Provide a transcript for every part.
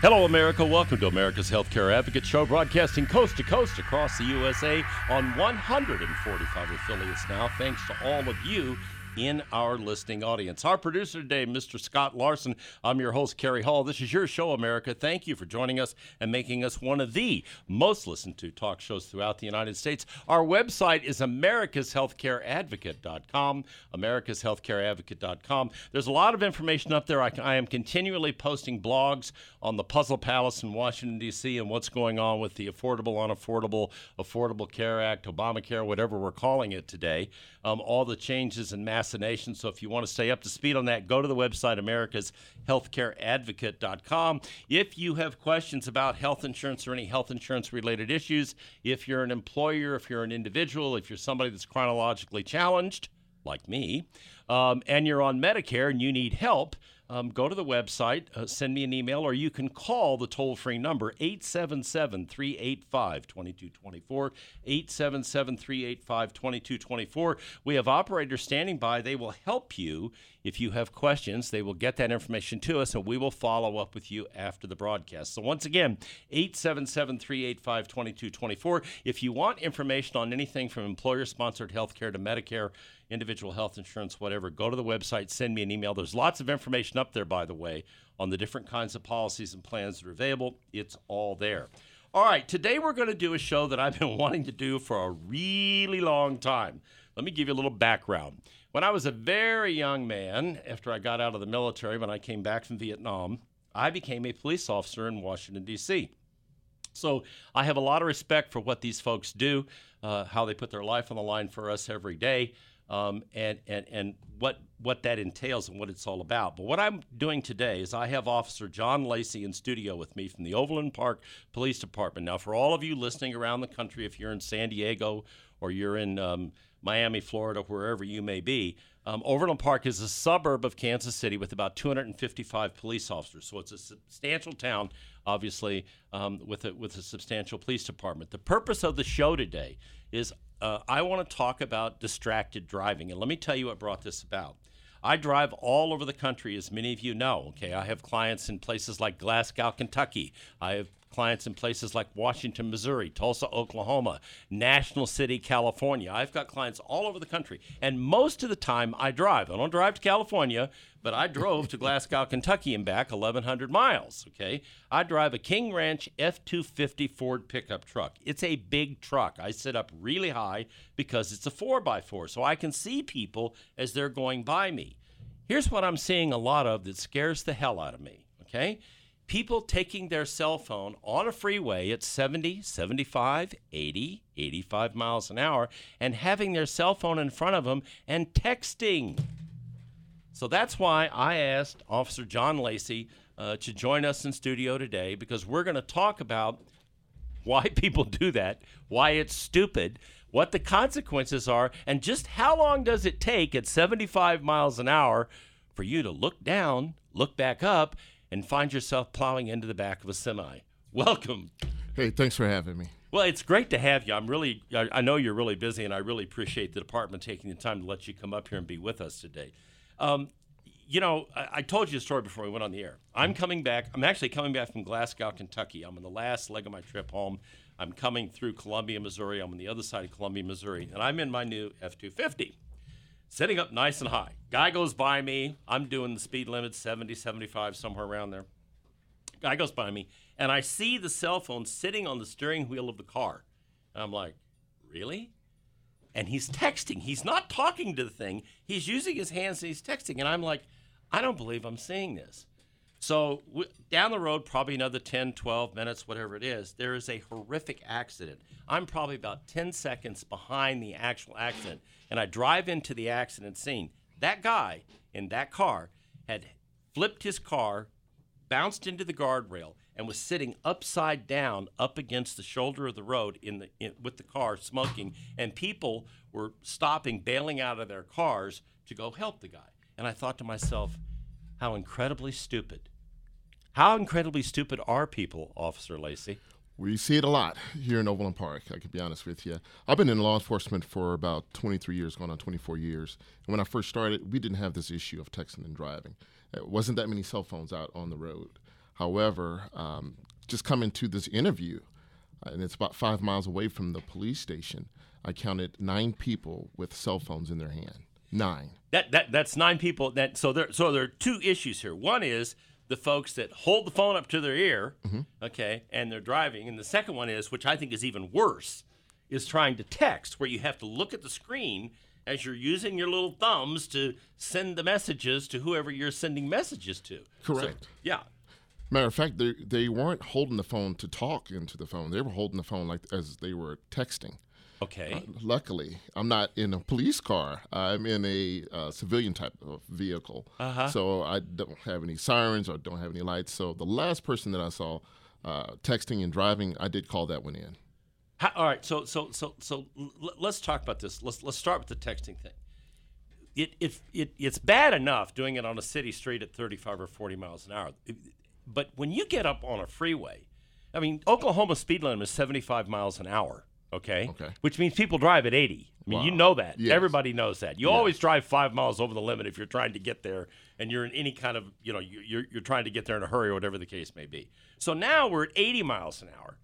Hello, America. Welcome to America's Healthcare Advocate Show, broadcasting coast to coast across the USA on 145 affiliates now. Thanks to all of you in our listening audience. Our producer today, Mr. Scott Larson. I'm your host, Kerry Hall. This is your show, America. Thank you for joining us and making us one of the most listened to talk shows throughout the United States. Our website is americashealthcareadvocate.com, americashealthcareadvocate.com. There's a lot of information up there. I, I am continually posting blogs on the Puzzle Palace in Washington, D.C., and what's going on with the Affordable, Unaffordable, Affordable Care Act, Obamacare, whatever we're calling it today. Um, all the changes and So if you want to stay up to speed on that, go to the website, americashealthcareadvocate.com. If you have questions about health insurance or any health insurance related issues, if you're an employer, if you're an individual, if you're somebody that's chronologically challenged, like me, um, and you're on Medicare and you need help, um, go to the website, uh, send me an email, or you can call the toll free number 877 385 2224. 877 385 2224. We have operators standing by. They will help you if you have questions. They will get that information to us, and we will follow up with you after the broadcast. So, once again, 877 385 2224. If you want information on anything from employer sponsored health care to Medicare, individual health insurance, whatever, go to the website, send me an email. There's lots of information up there, by the way, on the different kinds of policies and plans that are available. It's all there. All right, today we're going to do a show that I've been wanting to do for a really long time. Let me give you a little background. When I was a very young man, after I got out of the military, when I came back from Vietnam, I became a police officer in Washington, D.C. So I have a lot of respect for what these folks do, uh, how they put their life on the line for us every day um, and, and, and what, what that entails and what it's all about. But what I'm doing today is I have Officer John Lacey in studio with me from the Overland Park Police Department. Now, for all of you listening around the country, if you're in San Diego or you're in um, Miami, Florida, wherever you may be, um, Overland Park is a suburb of Kansas City with about 255 police officers. So it's a substantial town, obviously, um, with, a, with a substantial police department. The purpose of the show today is uh, I want to talk about distracted driving. And let me tell you what brought this about. I drive all over the country, as many of you know. Okay, I have clients in places like Glasgow, Kentucky. I have clients in places like Washington, Missouri, Tulsa, Oklahoma, National City, California. I've got clients all over the country. And most of the time I drive. I don't drive to California, but I drove to Glasgow, Kentucky and back 1,100 miles. Okay. I drive a King Ranch F 250 Ford pickup truck. It's a big truck. I sit up really high because it's a 4x4, so I can see people as they're going by me. Here's what I'm seeing a lot of that scares the hell out of me. Okay people taking their cell phone on a freeway at 70, 75, 80, 85 miles an hour and having their cell phone in front of them and texting. So that's why I asked Officer John Lacey uh, to join us in studio today because we're going to talk about why people do that, why it's stupid, what the consequences are, and just how long does it take at 75 miles an hour for you to look down, look back up, and find yourself plowing into the back of a semi. Welcome. Hey, thanks for having me. Well, it's great to have you. I'm really, I know you're really busy, and I really appreciate the department taking the time to let you come up here and be with us today. Um, you know, I, I, told you a story before we went on the air. I'm coming back. I'm actually coming back from Glasgow, Kentucky. I'm on the last leg of my trip home. I'm coming through Columbia, Missouri. I'm on the other side of Columbia, Missouri, and I'm in my new F 250 sitting up nice and high. Guy goes by me. I'm doing the speed limit 70, 75, somewhere around there. Guy goes by me, and I see the cell phone sitting on the steering wheel of the car. And I'm like, really? And he's texting. He's not talking to the thing. He's using his hands and he's texting. And I'm like, I don't believe I'm seeing this. So w- down the road, probably another 10, 12 minutes, whatever it is, there is a horrific accident. I'm probably about 10 seconds behind the actual accident. And I drive into the accident scene. That guy in that car had flipped his car, bounced into the guardrail, and was sitting upside down up against the shoulder of the road in the in, with the car smoking. And people were stopping, bailing out of their cars to go help the guy. And I thought to myself, how incredibly stupid. How incredibly stupid are people, Officer Lacey? We see it a lot here in Overland Park. I can be honest with you. I've been in law enforcement for about 23 years, going on 24 years. And when I first started, we didn't have this issue of texting and driving. It wasn't that many cell phones out on the road. However, um, just coming to this interview, uh, and it's about five miles away from the police station, I counted nine people with cell phones in their hand. Nine. That, that that's nine people. That so there so there are two issues here. One is the folks that hold the phone up to their ear, mm-hmm. okay, and they're driving, and the second one is, which I think is even worse, is trying to text, where you have to look at the screen as you're using your little thumbs to send the messages to whoever you're sending messages to. So, Correct. yeah. Matter of fact, they they weren't holding the phone to talk into the phone. They were holding the phone like as they were texting. Okay. Luckily, I'm not in a police car. I'm in a uh, civilian type of vehicle, Uh-huh. so I don't have any sirens or don't have any lights. So the last person that I saw uh, texting and driving, I did call that one in. How, all right, so so so so l- let's talk about this. Let's let's start with the texting thing. It, it it it's bad enough doing it on a city street at 35 or 40 miles an hour, but when you get up on a freeway, I mean, Oklahoma speed limit is 75 miles an hour. Okay. Okay. Which means people drive at 80. I mean, you know that. Yes. Everybody knows that. You always drive five miles over the limit if you're trying to get there, and you're in any kind of you know you're you're trying to get there in a hurry or whatever the case may be. So now we're at 80 miles an hour.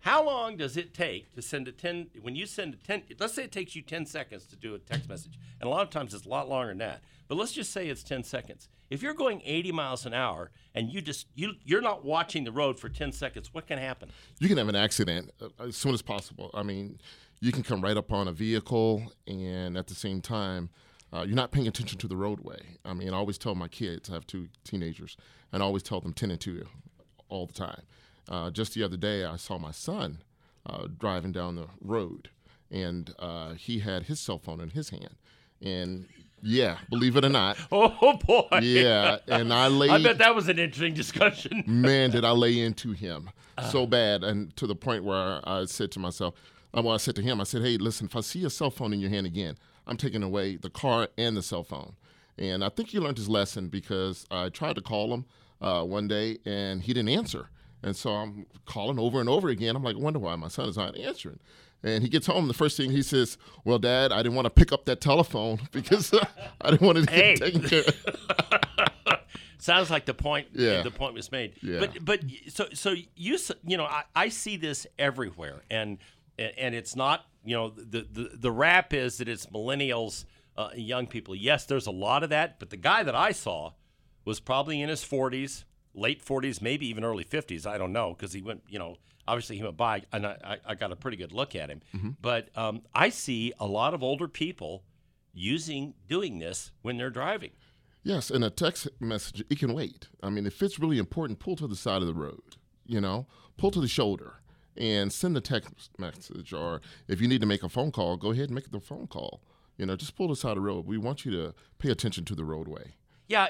How long does it take to send a 10 when you send a 10 let's say it takes you 10 seconds to do a text message. And a lot of times it's a lot longer than that. But let's just say it's 10 seconds. If you're going 80 miles an hour and you just you you're not watching the road for 10 seconds, what can happen? You can have an accident uh, as soon as possible. I mean, you can come right up on a vehicle, and at the same time, uh, you're not paying attention to the roadway. I mean, I always tell my kids, I have two teenagers, and I always tell them 10 and 2 all the time. Uh, just the other day, I saw my son uh, driving down the road, and uh, he had his cell phone in his hand. And yeah, believe it or not, Oh boy. yeah, and I laid. I bet that was an interesting discussion. man, did I lay into him so bad, and to the point where I said to myself, uh, well, I said to him, I said, hey, listen, if I see a cell phone in your hand again, I'm taking away the car and the cell phone. And I think he learned his lesson because I tried to call him uh, one day and he didn't answer. And so I'm calling over and over again. I'm like, I wonder why my son is not answering. And he gets home. The first thing he says, "Well, Dad, I didn't want to pick up that telephone because I didn't want it to Hey. get taken care." of. Sounds like the point. Yeah. The point was made. Yeah. But but so so you you know I, I see this everywhere and and it's not you know the the the rap is that it's millennials, uh, young people. Yes, there's a lot of that. But the guy that I saw was probably in his 40s, late 40s, maybe even early 50s. I don't know because he went you know obviously he went by and I I, got a pretty good look at him. But um, I see a lot of older people using doing this when they're driving. Yes, and a text message, it can wait. I mean, if it's really important, pull to the side of the road, you know, pull to the shoulder and send the text message. Or if you need to make a phone call, go ahead and make the phone call. You know, just pull to the side of the road. We want you to pay attention to the roadway. Yeah,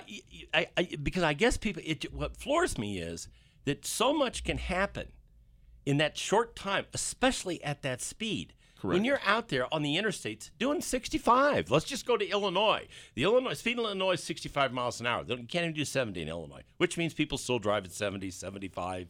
I, I- because I guess people. It, what floors me is that so much can happen in that short time, especially at that speed. Correct. When you're out there on the interstates doing 65, let's just go to Illinois. The Illinois speed in Illinois is 65 miles an hour. They can't even do 70 in Illinois, which means people still drive at 70, 75.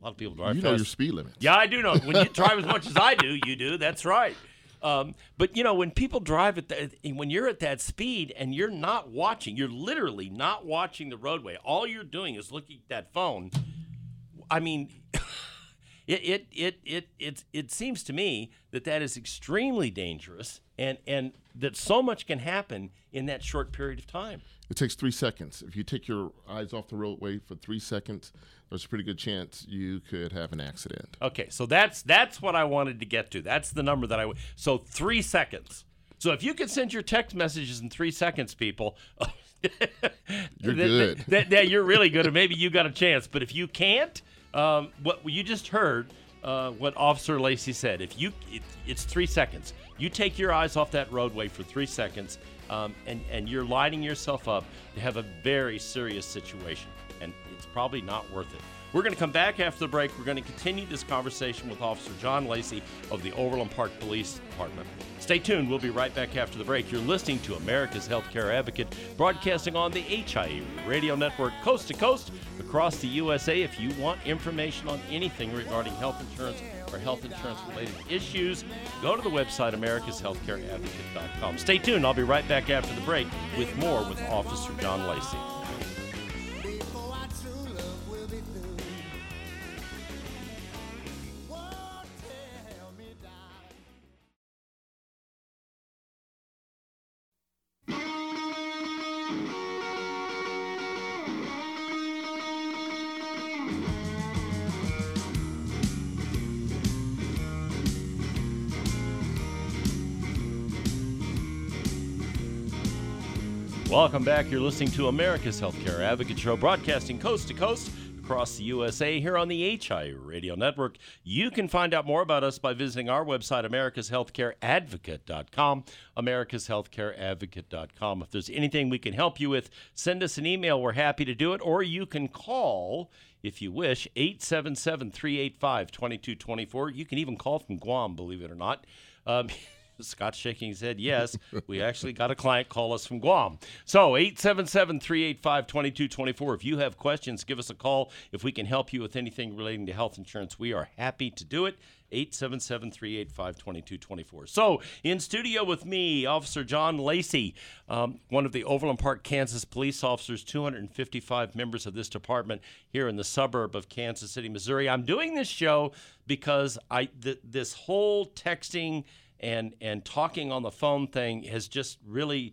A lot of people drive you fast. know your speed limits. Yeah, I do know. When you drive as much as I do, you do. That's right. Um, but you know, when people drive at that, when you're at that speed and you're not watching, you're literally not watching the roadway. All you're doing is looking at that phone. I mean, it it it it it, it seems to me that that is extremely dangerous, and and that so much can happen in that short period of time. It takes three seconds. If you take your eyes off the roadway for three seconds, there's a pretty good chance you could have an accident. Okay, so that's that's what I wanted to get to. That's the number that I. So three seconds. So if you could send your text messages in three seconds, people, You're that- good. That, that- you're really good, and maybe you got a chance. But if you can't, um, what you just heard, uh, what Officer Lacey said. If you, it, it's three seconds. You take your eyes off that roadway for three seconds, um, and and you're lining yourself up to have a very serious situation, and it's probably not worth it. We're going to come back after the break. We're going to continue this conversation with Officer John Lacey of the Overland Park Police Department. Stay tuned. We'll be right back after the break. You're listening to America's Healthcare Advocate, broadcasting on the HIE radio network coast to coast across the USA. If you want information on anything regarding health insurance or health insurance related issues, go to the website americashealthcareadvocate.com. Stay tuned. I'll be right back after the break with more with Officer John Lacey. Welcome back. You're listening to America's Healthcare Advocate Show, broadcasting coast to coast across the USA here on the HI Radio Network. You can find out more about us by visiting our website, americashealthcareadvocate.com, americashealthcareadvocate.com. If there's anything we can help you with, send us an email. We're happy to do it. Or you can call, if you wish, 877 385 2224. You can even call from Guam, believe it or not. Um, Scott's shaking his head. Yes, we actually got a client call us from Guam. So 877-385-2224. If you have questions, give us a call. If we can help you with anything relating to health insurance, we are happy to do it. 877-385-2224. So in studio with me, Officer John Lacey, um, one of the Overland Park, Kansas police officers, 255 members of this department here in the suburb of Kansas City, Missouri. I'm doing this show because I th- this whole texting and and talking on the phone thing has just really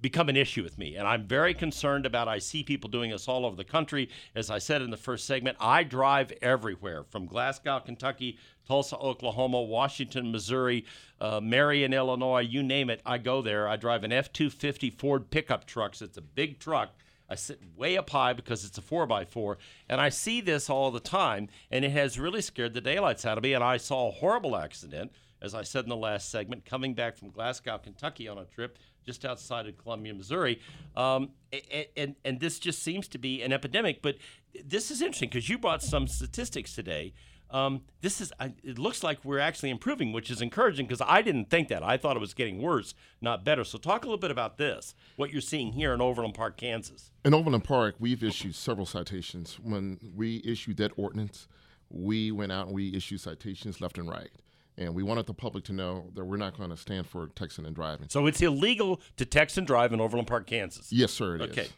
become an issue with me. And i'm very concerned about i see people doing this all over the country. As i said in the first segment i drive everywhere from glasgow kentucky tulsa oklahoma washington missouri uh, marion illinois you name it i go there. I drive an f-250 ford pickup truck. It's a big truck. I sit way up high because it's a 4x4, and I see this all the time, and it has really scared the daylights out of me. And I saw a horrible accident, as I said in the last segment, coming back from Glasgow, Kentucky on a trip just outside of Columbia, Missouri. Um, and, and, and this just seems to be an epidemic. But this is interesting because you brought some statistics today. Um, this is it looks like we're actually improving, which is encouraging because I didn't think that. I thought it was getting worse, not better. So talk a little bit about this, what you're seeing here in Overland Park, Kansas. In Overland Park, we've issued several citations. When we issued that ordinance, we went out and we issued citations left and right. And we wanted the public to know that we're not going to stand for texting and driving. So it's illegal to text and drive in Overland Park, Kansas. Yes, sir, it is. Okay.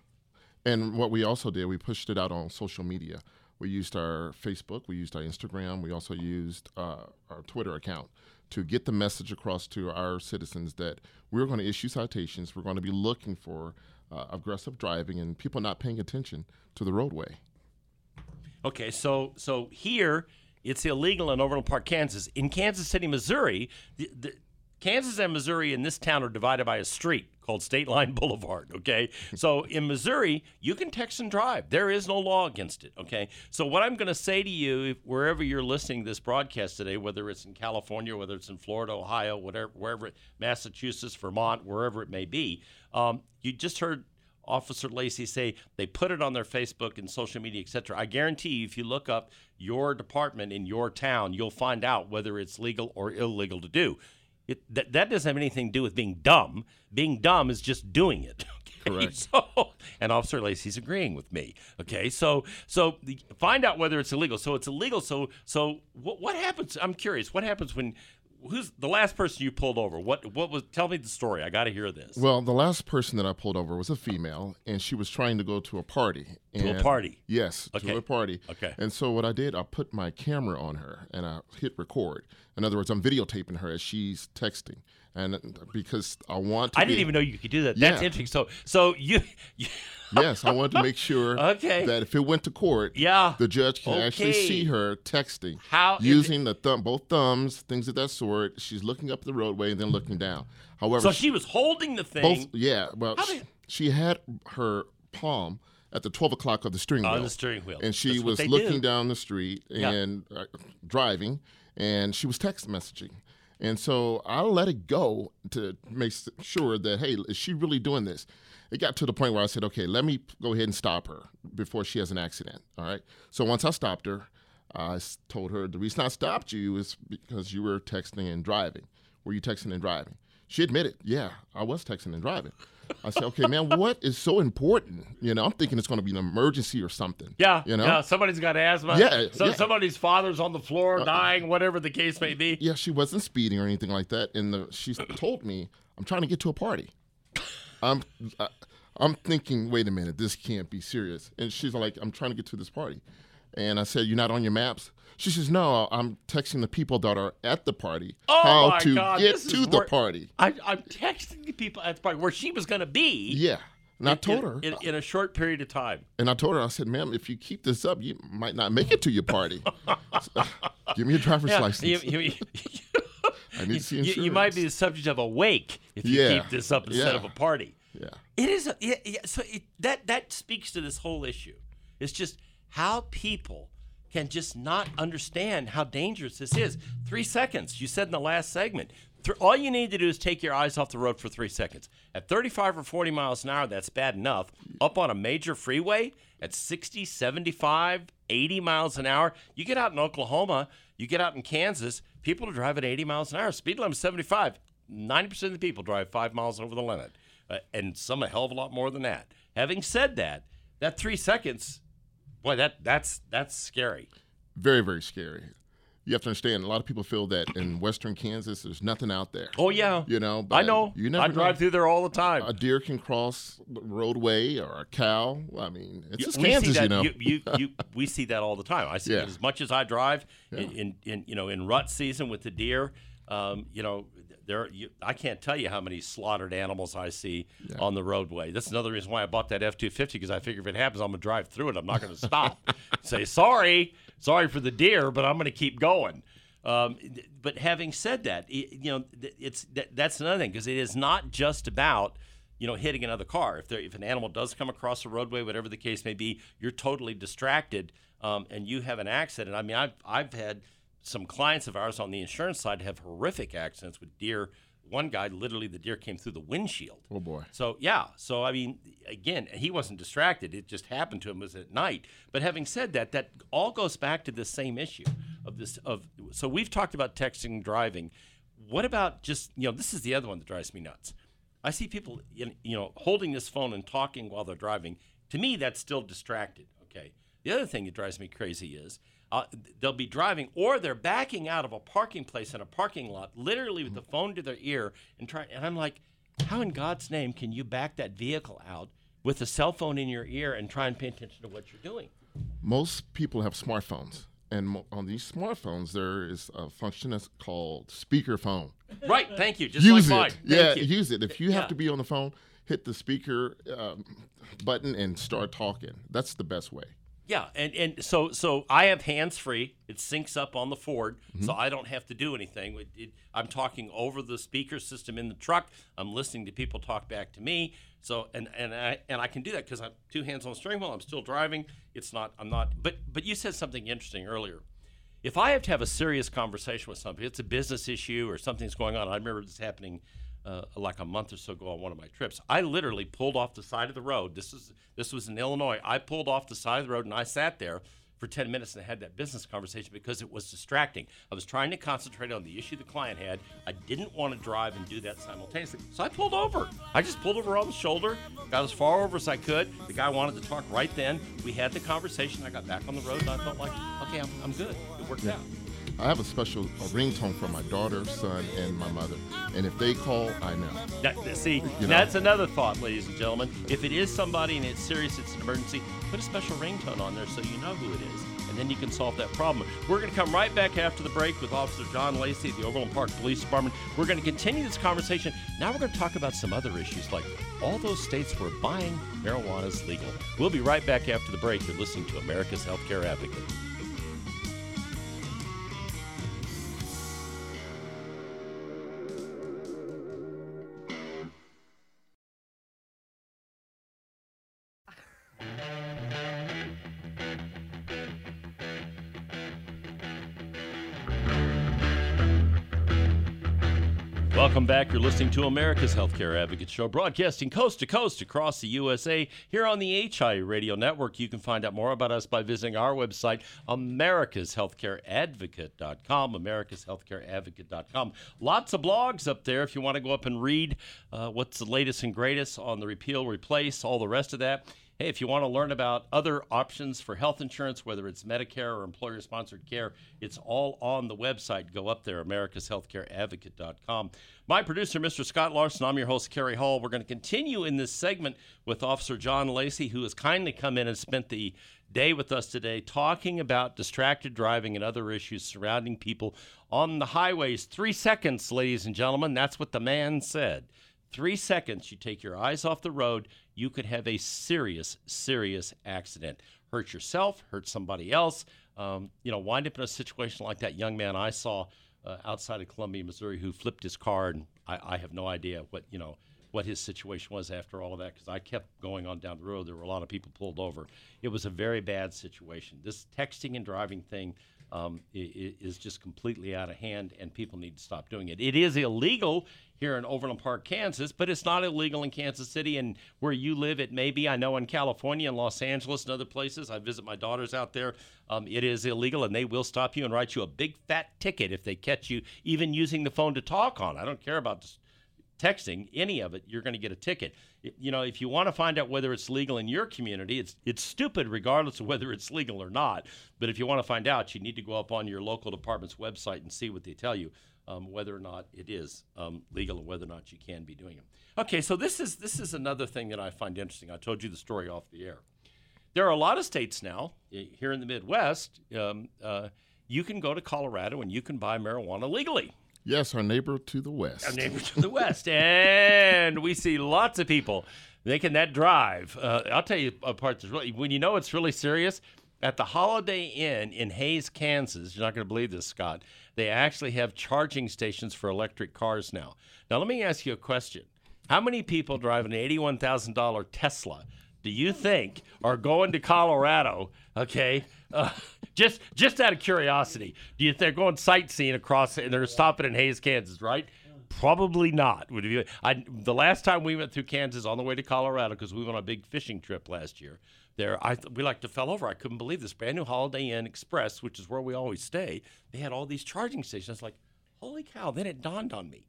And what we also did, we pushed it out on social media. We used our Facebook, we used our Instagram, we also used uh, our Twitter account to get the message across to our citizens that we're going to issue citations. We're going to be looking for uh, aggressive driving and people not paying attention to the roadway. Okay, so so here it's illegal in Overland Park, Kansas. In Kansas City, Missouri, the, the, Kansas and Missouri in this town are divided by a street called State Line Boulevard. Okay, so in Missouri you can text and drive. There is no law against it. Okay, so what I'm going to say to you, wherever you're listening this broadcast today, whether it's in California, whether it's in Florida, Ohio, whatever, wherever, Massachusetts, Vermont, wherever it may be, um, you just heard Officer Lacey say they put it on their Facebook and social media, etc. I guarantee you, if you look up your department in your town, you'll find out whether it's legal or illegal to do. It, that, that doesn't have anything to do with being dumb. Being dumb is just doing it. Okay? Correct. So, and Officer Lacey's agreeing with me. Okay, so so the, find out whether it's illegal. So it's illegal. So so what, what happens? I'm curious. What happens when who's the last person you pulled over? What what was? Tell me the story. I got to hear this. Well, the last person that I pulled over was a female, and she was trying to go to a party. To a party? Yes, Okay. to a party. Okay. And so what I did, I put my camera on her and I hit record. In other words, I'm videotaping her as she's texting, and because I want to. I didn't be- even know you could do that. That's interesting. So so you, you yes, I wanted to make sure Okay. that if it went to court, Yeah. the judge can actually see her texting, how using the thumb, both thumbs, things of that sort. She's looking up the roadway and then looking down. However, so she was holding the thing both yeah, well, she, did- she had her palm at the 12 o'clock of the steering on wheel. the steering wheel, and she That's was looking do. down the street Yeah. and uh, driving, and she was text messaging. And so I let it go to make sure that hey, is she really doing this? It got to the point where I said, okay, let me go ahead and stop her before she has an accident. All right. So once I stopped her, I told her the reason I stopped you is because you were texting and driving. Were you texting and driving? She admitted, yeah, I was texting and driving. I said, okay, man, what is so important? You know, I'm thinking it's going to be an emergency or something. Yeah, you know, yeah. Somebody's got asthma. Yeah, So yeah. Uh, somebody's father's on the floor dying, whatever the case may be. yeah, she wasn't speeding or anything like that. And the, she told me, I'm trying to get to a party. I'm, I, I'm thinking, wait a minute, this can't be serious. And she's like, I'm trying to get to this party. And I said, you're not on your maps? She says, no, I'm texting the people that are at the party Oh how my to God, get to the wor- party. I, I'm texting the people at the party where she was going to be. Yeah. And I told in, her, in, uh, in a short period of time. and I told her, I said, ma'am, if you keep this up, you might not make it to your party. So, give me a driver's Yeah, license. you, you- I need to see you- insurance. you might be the subject of a wake if you Yeah, keep this up instead yeah. of a party. Yeah. It is. A, yeah, yeah, so it, that that speaks to this whole issue. It's just how people can just not understand how dangerous this is. Three seconds. You said in the last segment. Th- all you need to do is take your eyes off the road for three seconds. At 35 or 40 miles an hour, that's bad enough. Up on a major freeway at 60, 75, 80 miles an hour, you get out in Oklahoma, you get out in Kansas, people are driving 80 miles an hour. Speed limit 75. 90% of the people drive five miles over the limit, uh, and some a hell of a lot more than that. Having said that, that three seconds, boy, that that's that's scary. very very scary you have to understand a lot of people feel that in western kansas there's nothing out there Oh yeah, you know I know. you never I drive know. through there all the time. a deer can cross the roadway or a cow i mean it's just we see kansas that, you know you, you, we see that all the time. I see Yeah. it as much as I drive in, in, in you know in rut season with the deer. Um, you know, there you, I can't tell you how many slaughtered animals I see on the roadway. That's another reason why I bought that F two fifty because I figure if it happens, I'm gonna drive through it. I'm not gonna stop. Say sorry, sorry for the deer, but I'm gonna keep going. Um, but having said that, i you know, it's that, that's another thing because it is not just about you know, hitting another car. If there, if an animal does come across the roadway, whatever the case may be, you're totally distracted, um, and you have an accident. I mean, I've I've had some clients of ours on the insurance side have horrific accidents with deer. One guy, literally, the deer came through the windshield. oh boy So yeah, so I mean, again, he wasn't distracted. It just happened to him. It was at night. But having said that, that all goes back to the same issue of this. Of so we've talked about texting, and driving. What about just you know? This is the other one that drives me nuts. I see people you know holding this phone and talking while they're driving. To me, that's still distracted. Okay. The other thing that drives me crazy is uh, they'll be driving or they're backing out of a parking place in a parking lot, literally with the phone to their ear and try. And I'm like, how in God's name can you back that vehicle out with a cell phone in your ear and try and pay attention to what you're doing? most people have smartphones and mo- on these smartphones there is a function that's called speakerphone Right. Thank you. Just use like mine. it yeah you. use it if you have Yeah. to be on the phone hit the speaker um, button and start talking that's the best way Yeah, and and so so I have hands free. It syncs up on the Ford, Mm-hmm. so I don't have to do anything. It, it, I'm talking over the speaker system in the truck. I'm listening to people talk back to me. So and and I and I can do that because I'm two hands on the steering wheel. I'm still driving. It's not. I'm not. But but you said something interesting earlier. If I have to have a serious conversation with somebody, it's a business issue or something's going on. I remember this happening uh, like a month or so ago on one of my trips. I literally pulled off the side of the road. This is this was in Illinois. I pulled off the side of the road and I sat there for 10 minutes and had that business conversation because it was distracting. I was trying to concentrate on the issue the client had. I didn't want to drive and do that simultaneously. So I pulled over. I just pulled over on the shoulder, got as far over as I could. The guy wanted to talk right then. We had the conversation. I got back on the road and I felt like, okay, I'm, I'm good. It worked out. I have a special a ringtone for my daughter, son, and my mother. And if they call, I know. That, see, You know. that's another thought, ladies and gentlemen. If it is somebody and it's serious, it's an emergency, put a special ringtone on there so you know who it is, and then you can solve that problem. We're going to come right back after the break with Officer John Lacey at the Overland Park Police Department. We're going to continue this conversation. Now we're going to talk about some other issues, like all those states where buying marijuana is legal. We'll be right back after the break. You're listening to America's Healthcare Advocate. Back. You're listening to America's Healthcare Advocate Show, broadcasting coast to coast across the USA here on the HI Radio Network. You can find out more about us by visiting our website, americashealthcareadvocate.com, americashealthcareadvocate.com. Lots of blogs up there if you want to go up and read uh, what's the latest and greatest on the repeal, replace, all the rest of that. Hey, if you want to learn about other options for health insurance, whether it's Medicare or employer sponsored care, it's all on the website. Go up there, americashealthcareadvocate.com. My producer, Mr. Scott Larson, I'm your host, Kerry Hall. We're going to continue in this segment with Officer John Lacey, who has kindly come in and spent the day with us today talking about distracted driving and other issues surrounding people on the highways. Three seconds, ladies and gentlemen. That's what the man said. Three seconds, you take your eyes off the road, you could have a serious, serious accident. Hurt yourself, hurt somebody else. Um, you know, wind up in a situation like that young man I saw uh, outside of Columbia, Missouri, who flipped his car, and I, I have no idea what you know what his situation was after all of that because I kept going on down the road. There were a lot of people pulled over. It was a very bad situation. This texting and driving thing um, is just completely out of hand, and people need to stop doing it. It is illegal here in Overland Park, Kansas, but it's not illegal in Kansas City and where you live. It may be. I know in California and Los Angeles and other places. I visit my daughters out there. Um, it is illegal, and they will stop you and write you a big fat ticket if they catch you even using the phone to talk on. I don't care about texting any of it, you're going to get a ticket. You know, if you want to find out whether it's legal in your community, it's it's stupid regardless of whether it's legal or not. But if you want to find out, you need to go up on your local department's website and see what they tell you, um, whether or not it is um, legal and whether or not you can be doing it. Okay, so this is this is another thing that I find interesting. I told you the story off the air. There are a lot of states now eh, here in the Midwest. Um, uh, you can go to Colorado and you can buy marijuana legally Yes, our neighbor to the west. our neighbor to the west, and we see lots of people making that drive. Uh, I'll tell you a part that's really when you know it's really serious. At the Holiday Inn in Hays, Kansas, you're not going to believe this, Scott. They actually have charging stations for electric cars now. Now, let me ask you a question: How many people drive an eighty-one thousand dollar Tesla? Do you think are going to Colorado? Okay, just just out of curiosity, do you they're going sightseeing across and they're stopping in Hays, Kansas, right? Probably not. Would you? I, the last time we went through Kansas on the way to Colorado because we went on a big fishing trip last year. There, I we like to fell over. I couldn't believe this brand new Holiday Inn Express, which is where we always stay. They had all these charging stations. Like, holy cow! Then it dawned on me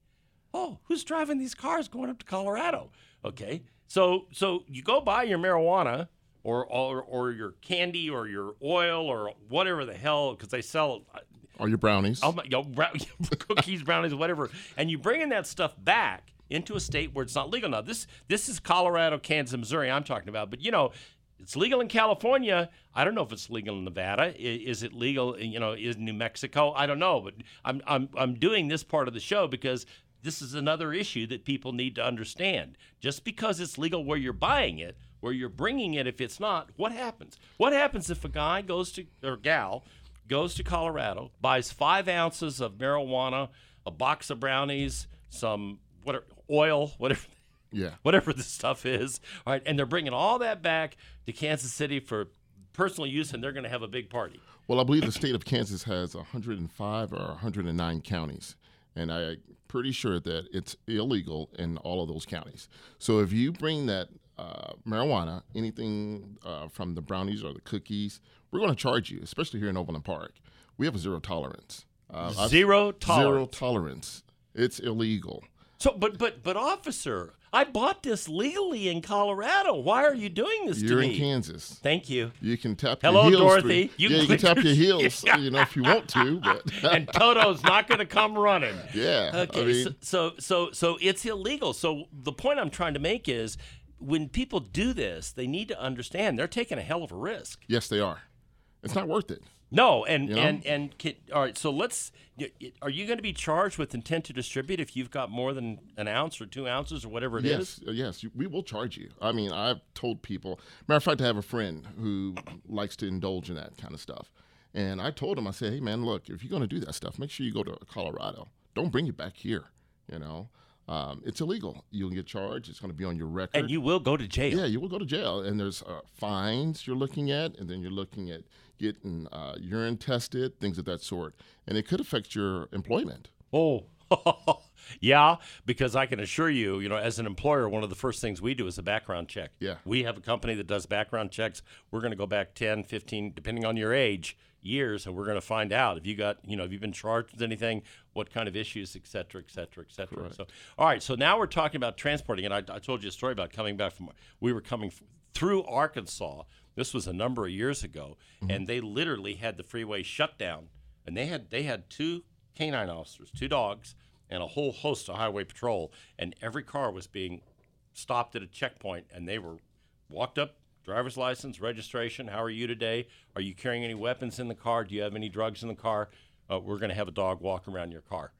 oh, who's driving these cars going up to Colorado? Okay, so so you go buy your marijuana or or, or your candy or your oil or whatever the hell because they sell uh, Or your brownies. oh my, you know, cookies, brownies, whatever, and you bringing that stuff back into a state where it's not legal. Now this this is Colorado, Kansas, Missouri. I'm talking about, but you know. It's legal in California. I don't know if it's legal in Nevada. I- Is it legal? You know, is New Mexico? I don't know. But I'm I'm I'm doing this part of the show because this is another issue that people need to understand. Just because it's legal where you're buying it, where you're bringing it, if it's not, what happens? What happens if a guy goes to or gal goes to Colorado, buys five ounces of marijuana, a box of brownies, some whatever oil, whatever yeah. whatever the stuff is. All right, and they're bringing all that back to Kansas City for personal use, and they're going to have a big party. Well, I believe the state of Kansas has 105 or 109 counties, and I'm pretty sure that it's illegal in all of those counties. So if you bring that uh, marijuana, anything uh, from the brownies or the cookies, we're going to charge you, especially here in Overland Park. We have a zero tolerance. Uh, Zero Zero tolerance. tolerance. It's illegal. So, but but but officer, I bought this legally in Colorado. Why are you doing this You're to me? You're in? Kansas. Thank you. You can tap Hello, your heels. Dorothy. through- You yeah, you can tap your heels, you know, if you want to. But and Toto's not going to come running. yeah, Okay, I mean, so, so so so it's illegal. So the point I'm trying to make is, when people do this, they need to understand they're taking a hell of a risk. yes, they are. It's not worth it. No, and You know? and and can, all right. So let's. Are you going to be charged with intent to distribute if you've got more than an ounce or two ounces or whatever it is? yes, uh, yes, we will charge you. I mean, I've told people. Matter of fact, I have a friend who likes to indulge in that kind of stuff, and I told him, I said, "Hey, man, look, if you're going to do that stuff, make sure you go to Colorado. Don't bring it back here. You know, um, it's illegal. You'll get charged. It's going to be on your record. And you will go to jail. Yeah, you will go to jail, and there's uh, fines you're looking at, and then you're looking at getting uh, urine tested, things of that sort, and it could affect your employment. Oh, yeah, because I can assure you, you know, as an employer, one of the first things we do is a background check. Yeah. We have a company that does background checks. We're going to go back 10, 15, depending on your age, years, and we're going to find out if you got, you know, have you been charged with anything, what kind of issues, et cetera, et cetera, et cetera. So, all right, so now we're talking about transporting, and I, I told you a story about coming back from, we were coming f- through Arkansas. This was a number of years ago, mm-hmm. and they literally had the freeway shut down, and they had they had two canine officers, two dogs, and a whole host of highway patrol, and every car was being stopped at a checkpoint, and they were walked up, driver's license, registration. How are you today? Are you carrying any weapons in the car? Do you have any drugs in the car? Uh, we're going to have a dog walk around your car.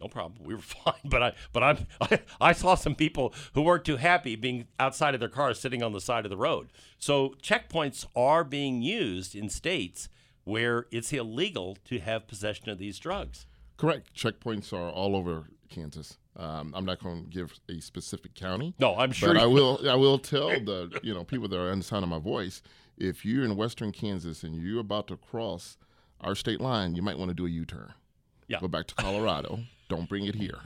No problem. We were fine, but I but I'm, I I saw some people who weren't too happy being outside of their cars, sitting on the side of the road. So checkpoints are being used in states where it's illegal to have possession of these drugs. Correct. Checkpoints are all over Kansas. Um, I'm not going to give a specific county. No, I'm sure. But I will. I will tell the you know people that are on the sound of my voice. If you're in Western Kansas and you're about to cross our state line, you might want to do a U-turn. Yeah. Go back to Colorado. Don't bring it here.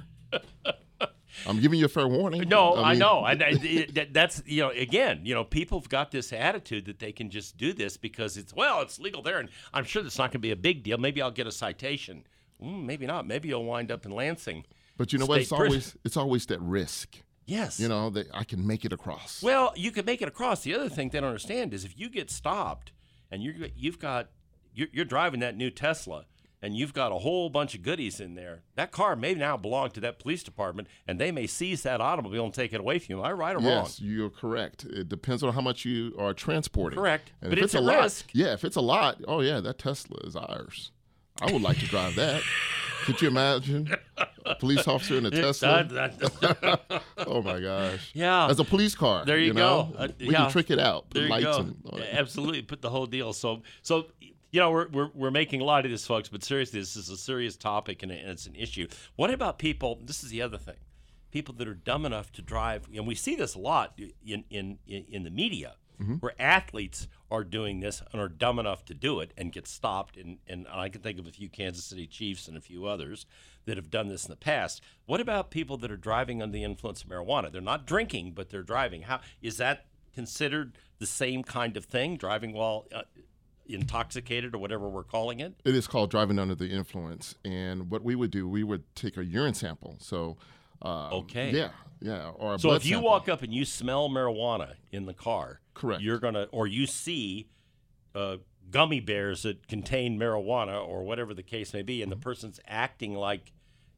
I'm giving you a fair warning. No, I, mean, know, and I, that's you know, again, you know, people have got this attitude that they can just do this because it's well, it's legal there, and I'm sure that's not going to be a big deal. Maybe I'll get a citation. Mm, maybe not. Maybe you'll wind up in Lansing. But you know what? It's prison. always it's always that risk. Yes. You know that I can make it across. Well, you can make it across. The other thing they don't understand is if you get stopped and you're you've got you're, you're driving that new Tesla and you've got a whole bunch of goodies in there. That car may now belong to that police department, and they may seize that automobile and take it away from you. Am I right or wrong? Yes, you're correct. It depends on how much you are transporting. Correct. And But if it's a a lot, risk. yeah, if it's a lot, oh yeah, that Tesla is ours. I would like to drive that. Could you imagine a police officer in a Tesla? That- that- oh my gosh. Yeah. As a police car. There you, know? go. Uh, we yeah. can trick it out. Put There you lights go. and. Absolutely, put the whole deal. So, so you know, we're, we're we're making a lot of this, folks. But seriously, this is a serious topic and, and it's an issue. What about people? This is the other thing. People that are dumb enough to drive, and we see this a lot in in in, in the media, Mm-hmm. where athletes are doing this and are dumb enough to do it and get stopped. And and I can think of a few Kansas City Chiefs and a few others that have done this in the past. What about people that are driving under the influence of marijuana? They're not drinking, but they're driving. How is that considered the same kind of thing? Driving while uh, intoxicated or whatever we're calling it. It is called driving under the influence. And what we would do, we would take a urine sample. So, um, Okay. Yeah, yeah. Or a So if you sample. walk up and you smell marijuana in the car, Correct. You're gonna, or you see uh, gummy bears that contain marijuana, or whatever the case may be, and Mm-hmm. the person's acting like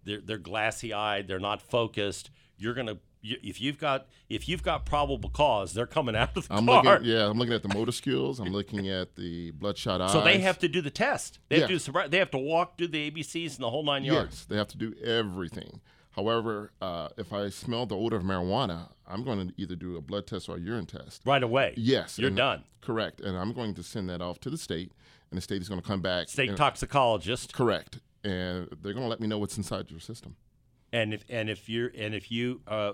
they're they're glassy eyed, they're not focused. You're gonna, you, if you've got if you've got probable cause, they're coming out of the I'm car. looking, yeah, I'm looking at the motor skills. I'm looking at the bloodshot eyes. So they have to do the test. They have Yeah. to do they have to walk, do the ABCs, and the whole nine yards. Yes, they have to do everything. However, uh, if I smell the odor of marijuana, I'm going to either do a blood test or a urine test. Right away. Yes, You're and- done. Correct, and I'm going to send that off to the state, and the state is going to come back. State and- toxicologist. Correct, and they're going to let me know what's inside your system. and if and if you're and if you uh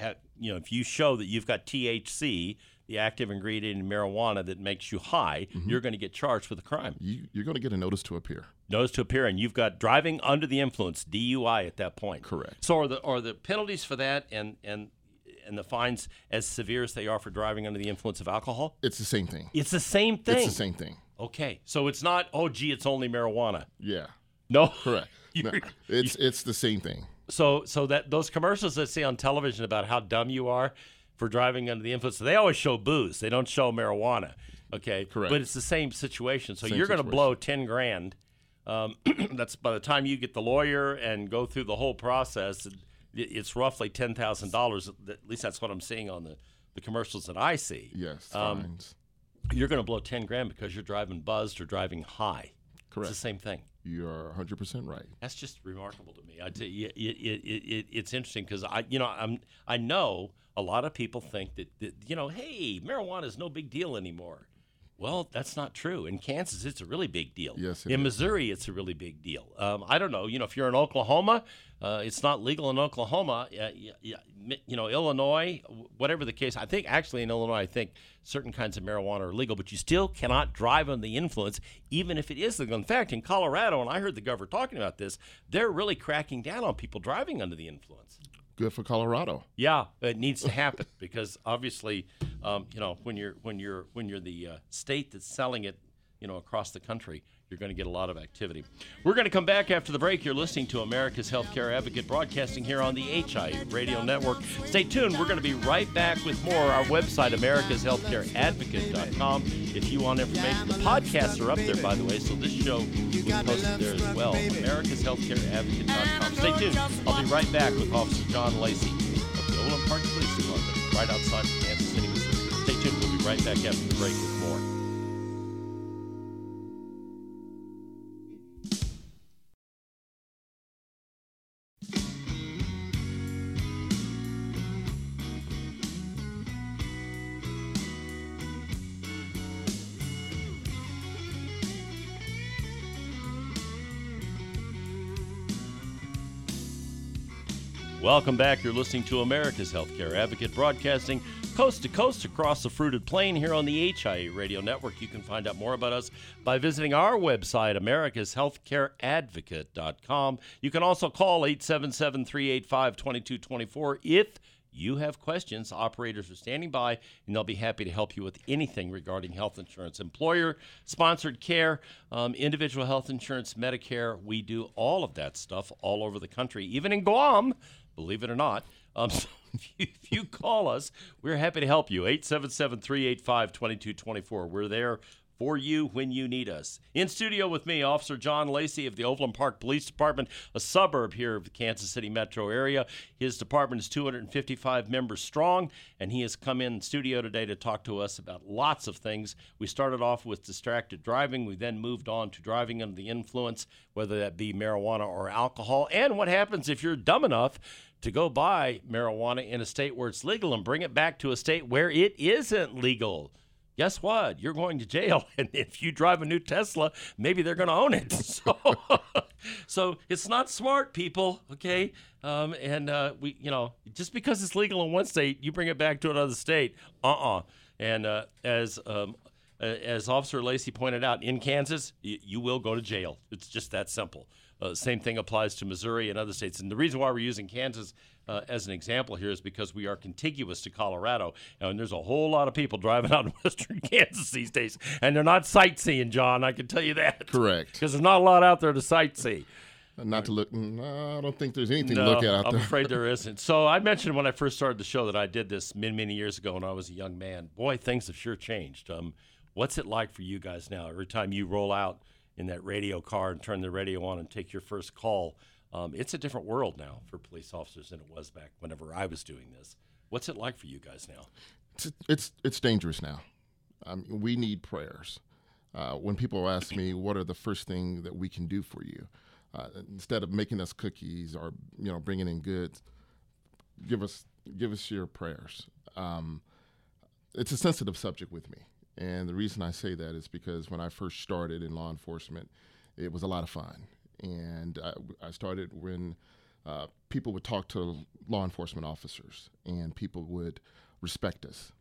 ha you know if you show that you've got THC, the active ingredient in marijuana that makes you high, Mm-hmm. you're going to get charged with a crime. You, you're going to get a notice to appear. Notice to appear, and you've got driving under the influence (DUI) at that point. Correct. So are the are the penalties for that and and and the fines as severe as they are for driving under the influence of alcohol? It's the same thing. It's the same thing. It's the same thing. Okay, so it's not. Oh, gee, it's only marijuana. Yeah, No, correct. No, it's it's the same thing. So so that those commercials that see on television about how dumb you are for driving under the influence, they always show booze. They don't show marijuana. Okay, Correct. But it's the same situation. So Same you're going to blow ten grand. Um, that's by the time you get the lawyer and go through the whole process. It's roughly ten thousand dollars. At least that's what I'm seeing on the, the commercials that I see. Yes, Um, fines. You're going to blow ten grand because you're driving buzzed or driving high. Correct. It's the same thing. You are 100% right. That's just remarkable to me. I tell you, it, it, it, it's interesting because I, you know, I'm I know a lot of people think that, that you know, hey, marijuana is no big deal anymore. Well, that's not true. In Kansas, it's a really big deal. Yes, in is. Missouri, it's a really big deal. Um, I don't know. You know, if you're in Oklahoma, uh, it's not legal in Oklahoma. Uh, yeah, yeah, you know, Illinois, whatever the case. I think actually in Illinois, I think certain kinds of marijuana are legal, but you still cannot drive under the influence, even if it is legal. In fact, in Colorado, and I heard the governor talking about this, they're really cracking down on people driving under the influence. Good for Colorado. Yeah, it needs to happen because obviously, um, you know, when you're when you're when you're the uh, state that's selling it, you know, across the country, you're going to get a lot of activity. We're going to come back after the break. You're listening to America's Healthcare Advocate broadcasting here on the HIA Radio Network. Stay tuned. We're going to be right back with more. Our website, americashealthcareadvocate.com. If you want information, the podcasts are up there, by the way, so this show was posted there as well. americashealthcareadvocate.com. Stay tuned. I'll be right back with Officer John Lacey of the Overland Park Police Department, right outside Kansas City, Missouri. Stay tuned. We'll be right back after the break with more. Welcome back. You're listening to America's Healthcare Advocate broadcasting coast to coast across the fruited plain here on the HIA Radio Network. You can find out more about us by visiting our website, americashealthcareadvocate.com. You can also call 877 385 2224 if you have questions. Operators are standing by and they'll be happy to help you with anything regarding health insurance. Employer sponsored care, um, individual health insurance, Medicare. We do all of that stuff all over the country, even in Guam, believe it or not. Um, so if, you, if you call us, we're happy to help you. 877 385 2224. We're there for you when you need us. In studio with me, Officer John Lacey of the Overland Park Police Department, a suburb here of the Kansas City metro area. His department is 255 members strong, and he has come in studio today to talk to us about lots of things. We started off with distracted driving. We then moved on to driving under the influence, whether that be marijuana or alcohol, and what happens if you're dumb enough to go buy marijuana in a state where it's legal and bring it back to a state where it isn't legal guess what? You're going to jail. And if you drive a new Tesla, maybe they're going to own it. So, so it's not smart, people. Okay. Um, and uh, we, you know, just because it's legal in one state, you bring it back to another state. Uh-uh. And uh, as um, uh, as Officer Lacey pointed out, in Kansas, you will go to jail. It's just that simple. Uh, same thing applies to Missouri and other states. And the reason why we're using Kansas uh, as an example here is because we are contiguous to Colorado, and there's a whole lot of people driving out in western Kansas these days, and they're not sightseeing, John. I can tell you that. Correct. Because there's not a lot out there to sightsee. Not to look. No, I don't think there's anything to look at out I'm there. afraid there isn't. So I mentioned when I first started the show that I did this many, many years ago when I was a young man. Boy, things have sure changed. Um, what's it like for you guys now? Every time you roll out in that radio car and turn the radio on and take your first call, um, it's a different world now for police officers than it was back whenever I was doing this. What's it like for you guys now? it's it's, it's dangerous now. We need prayers. Uh, when people ask me, "What are the first thing that we can do for you?" Uh, instead of making us cookies or you know bringing in goods, give us give us your prayers. Um, it's a sensitive subject with me, and the reason I say that is because when I first started in law enforcement, it was a lot of fun, and I, I started when uh, people would talk to law enforcement officers, and people would respect us.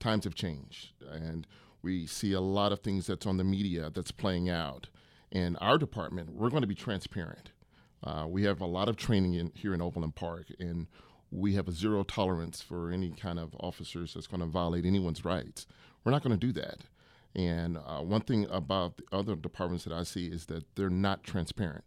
Times have changed, and we see a lot of things that's on the media that's playing out. In our department, we're going to be transparent. Uh, we have a lot of training in, here in Overland Park, and we have a zero tolerance for any kind of officers that's going to violate anyone's rights. We're not going to do that. And uh, one thing about the other departments that I see is that they're not transparent.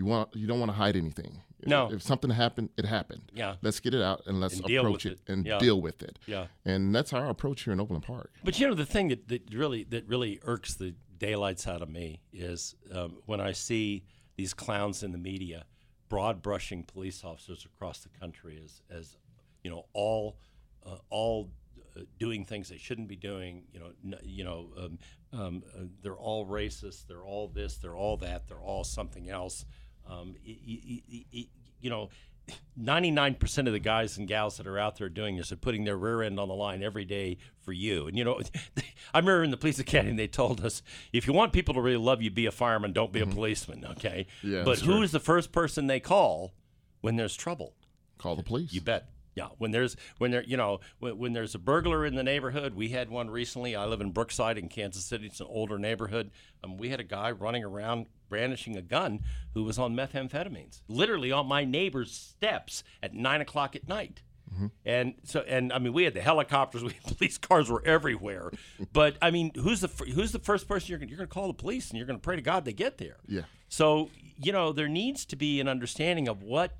You want you don't want to hide anything. No. If something happened, it happened. Yeah. Let's get it out and let's And approach it, it. and Yeah. deal with it. Yeah. And that's our approach here in Overland Park. But you know the thing that, that really that really irks the daylights out of me is um, when I see these clowns in the media broad brushing police officers across the country as as you know all uh, all uh, doing things they shouldn't be doing. You know, n- you know, um, um, uh, they're all racist. They're all this. They're all that. They're all something else. Um, y- y- y- you know. 99% of the guys and gals that are out there doing this are putting their rear end on the line every day for you. And, you know, I remember in the police academy, they told us if you want people to really love you, be a fireman, don't be a policeman, okay? Yeah, but who is the first person they call when there's trouble? Call the police. You bet. Yeah, when there's when there you know when, when there's a burglar in the neighborhood, we had one recently. I live in Brookside in Kansas City. It's an older neighborhood. Um, we had a guy running around brandishing a gun who was on methamphetamines, literally on my neighbor's steps at nine o'clock at night. Mm-hmm. And so, and I mean, we had the helicopters, we had police cars were everywhere. But I mean, who's the who's the first person you're gonna, you're going to call the police, and you're going to pray to God they get there. Yeah. So you know, there needs to be an understanding of what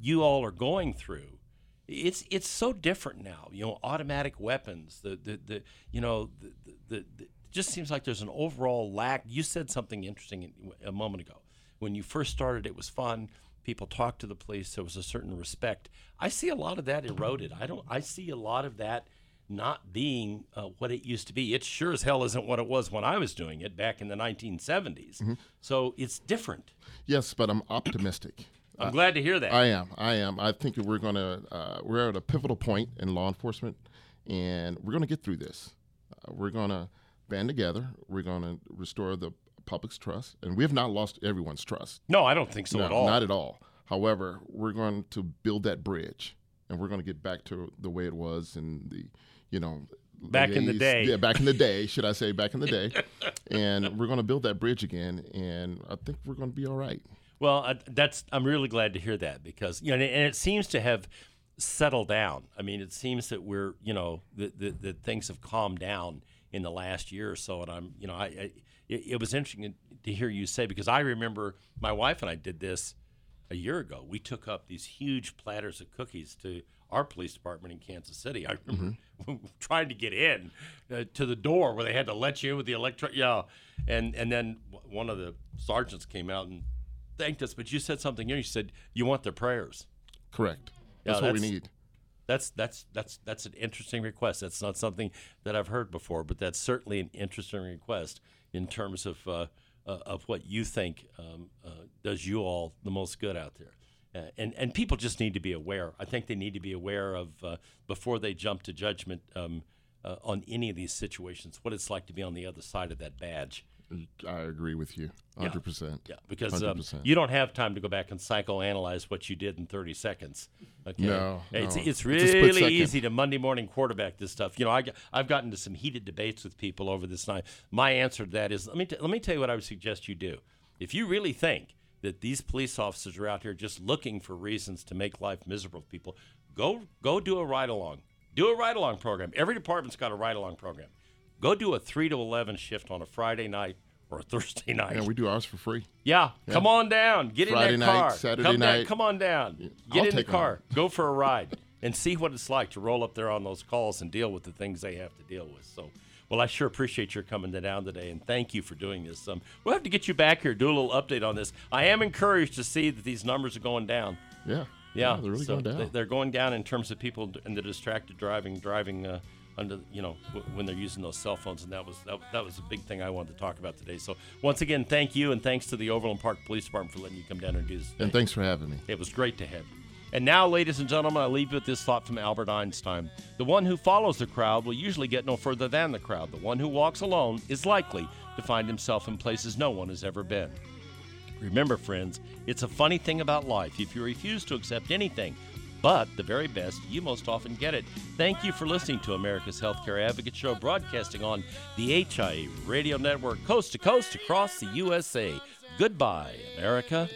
you all are going through. It's it's so different now. You know, automatic weapons. The the, the you know the, the, the, the it just seems like there's an overall lack. You said something interesting a moment ago. When you first started, it was fun. People talked to the police. There was a certain respect. I see a lot of that eroded. I don't. I see a lot of that not being uh, what it used to be. It sure as hell isn't what it was when I was doing it back in the 1970s. So it's different. Yes, but I'm optimistic. I'm glad to hear that. I am. I am. I think we're going to, uh, we're at a pivotal point in law enforcement, and we're going to get through this. Uh, we're going to band together. We're going to restore the public's trust, and we have not lost everyone's trust. no, I don't think so No, at all. Not at all. However, we're going to build that bridge, and we're going to get back to the way it was in the, you know, Back in the day. Yeah, back in the day, should I say, back in the day, and we're going to build that bridge again, and I think we're going to be all right. Well, uh, that's I'm really glad to hear that because you know, and it seems to have settled down. I mean, it seems that we're you know that that that things have calmed down in the last year or so, and I'm you know I, I it, it was interesting to hear you say because I remember my wife and I did this a year ago. We took up these huge platters of cookies to our police department in Kansas City. I remember trying to get in uh, to the door where they had to let you in with the electric. Yeah, and and then w- one of the sergeants came out and thanked us. But you said something here. You said you want their prayers. Correct. Yeah, That's what we need. That's that's that's that's an interesting request. That's not something that I've heard before, but that's certainly an interesting request in terms of uh, uh, of what you think um, uh, does you all the most good out there. Uh, and and people just need to be aware. I think they need to be aware of uh, before they jump to judgment um, uh, on any of these situations. What it's like to be on the other side of that badge. I agree with you, Yeah. hundred percent. Yeah, because um, 100%. you don't have time to go back and psychoanalyze what you did in 30 seconds. Okay? No, it's no. it's It's really second. easy to Monday morning quarterback this stuff. You know, I I've gotten to some heated debates with people over this night. My answer to that is let me t- let me tell you what I would suggest you do. If you really think that these police officers are out here just looking for reasons to make life miserable for people, go go do a ride along. Do a ride along program. Every department's got a ride along program. Go do a three to eleven shift on a Friday night or a Thursday night. And we do ours for free. Yeah, come on down. Get Friday in that night, car. Saturday come Down, night. come on down. Get I'll in the car. Go for a ride and see what it's like to roll up there on those calls and deal with the things they have to deal with. So, well, I sure appreciate your coming down today and thank you for doing this. Um, we'll have to get you back here, do a little update on this. I am encouraged to see that these numbers are going down. Yeah. Yeah, they're really so going down. they- They're going down in terms of people and the distracted driving, driving uh, under, you know, w- when they're using those cell phones, and that was that, that was a big thing I wanted to talk about today. So once again, thank you, and thanks to the Overland Park Police Department for letting you come down and do this. and thanks for having me. It was great to have you. And now, ladies and gentlemen, I leave you with this thought from Albert Einstein. The one who follows the crowd will usually get no further than the crowd. The one who walks alone is likely to find himself in places no one has ever been. Remember, friends, it's a funny thing about life. If you refuse to accept anything but the very best, you most often get it. Thank you for listening to America's Healthcare Advocate Show, broadcasting on the HIA Radio Network, coast to coast across the USA. Goodbye, America.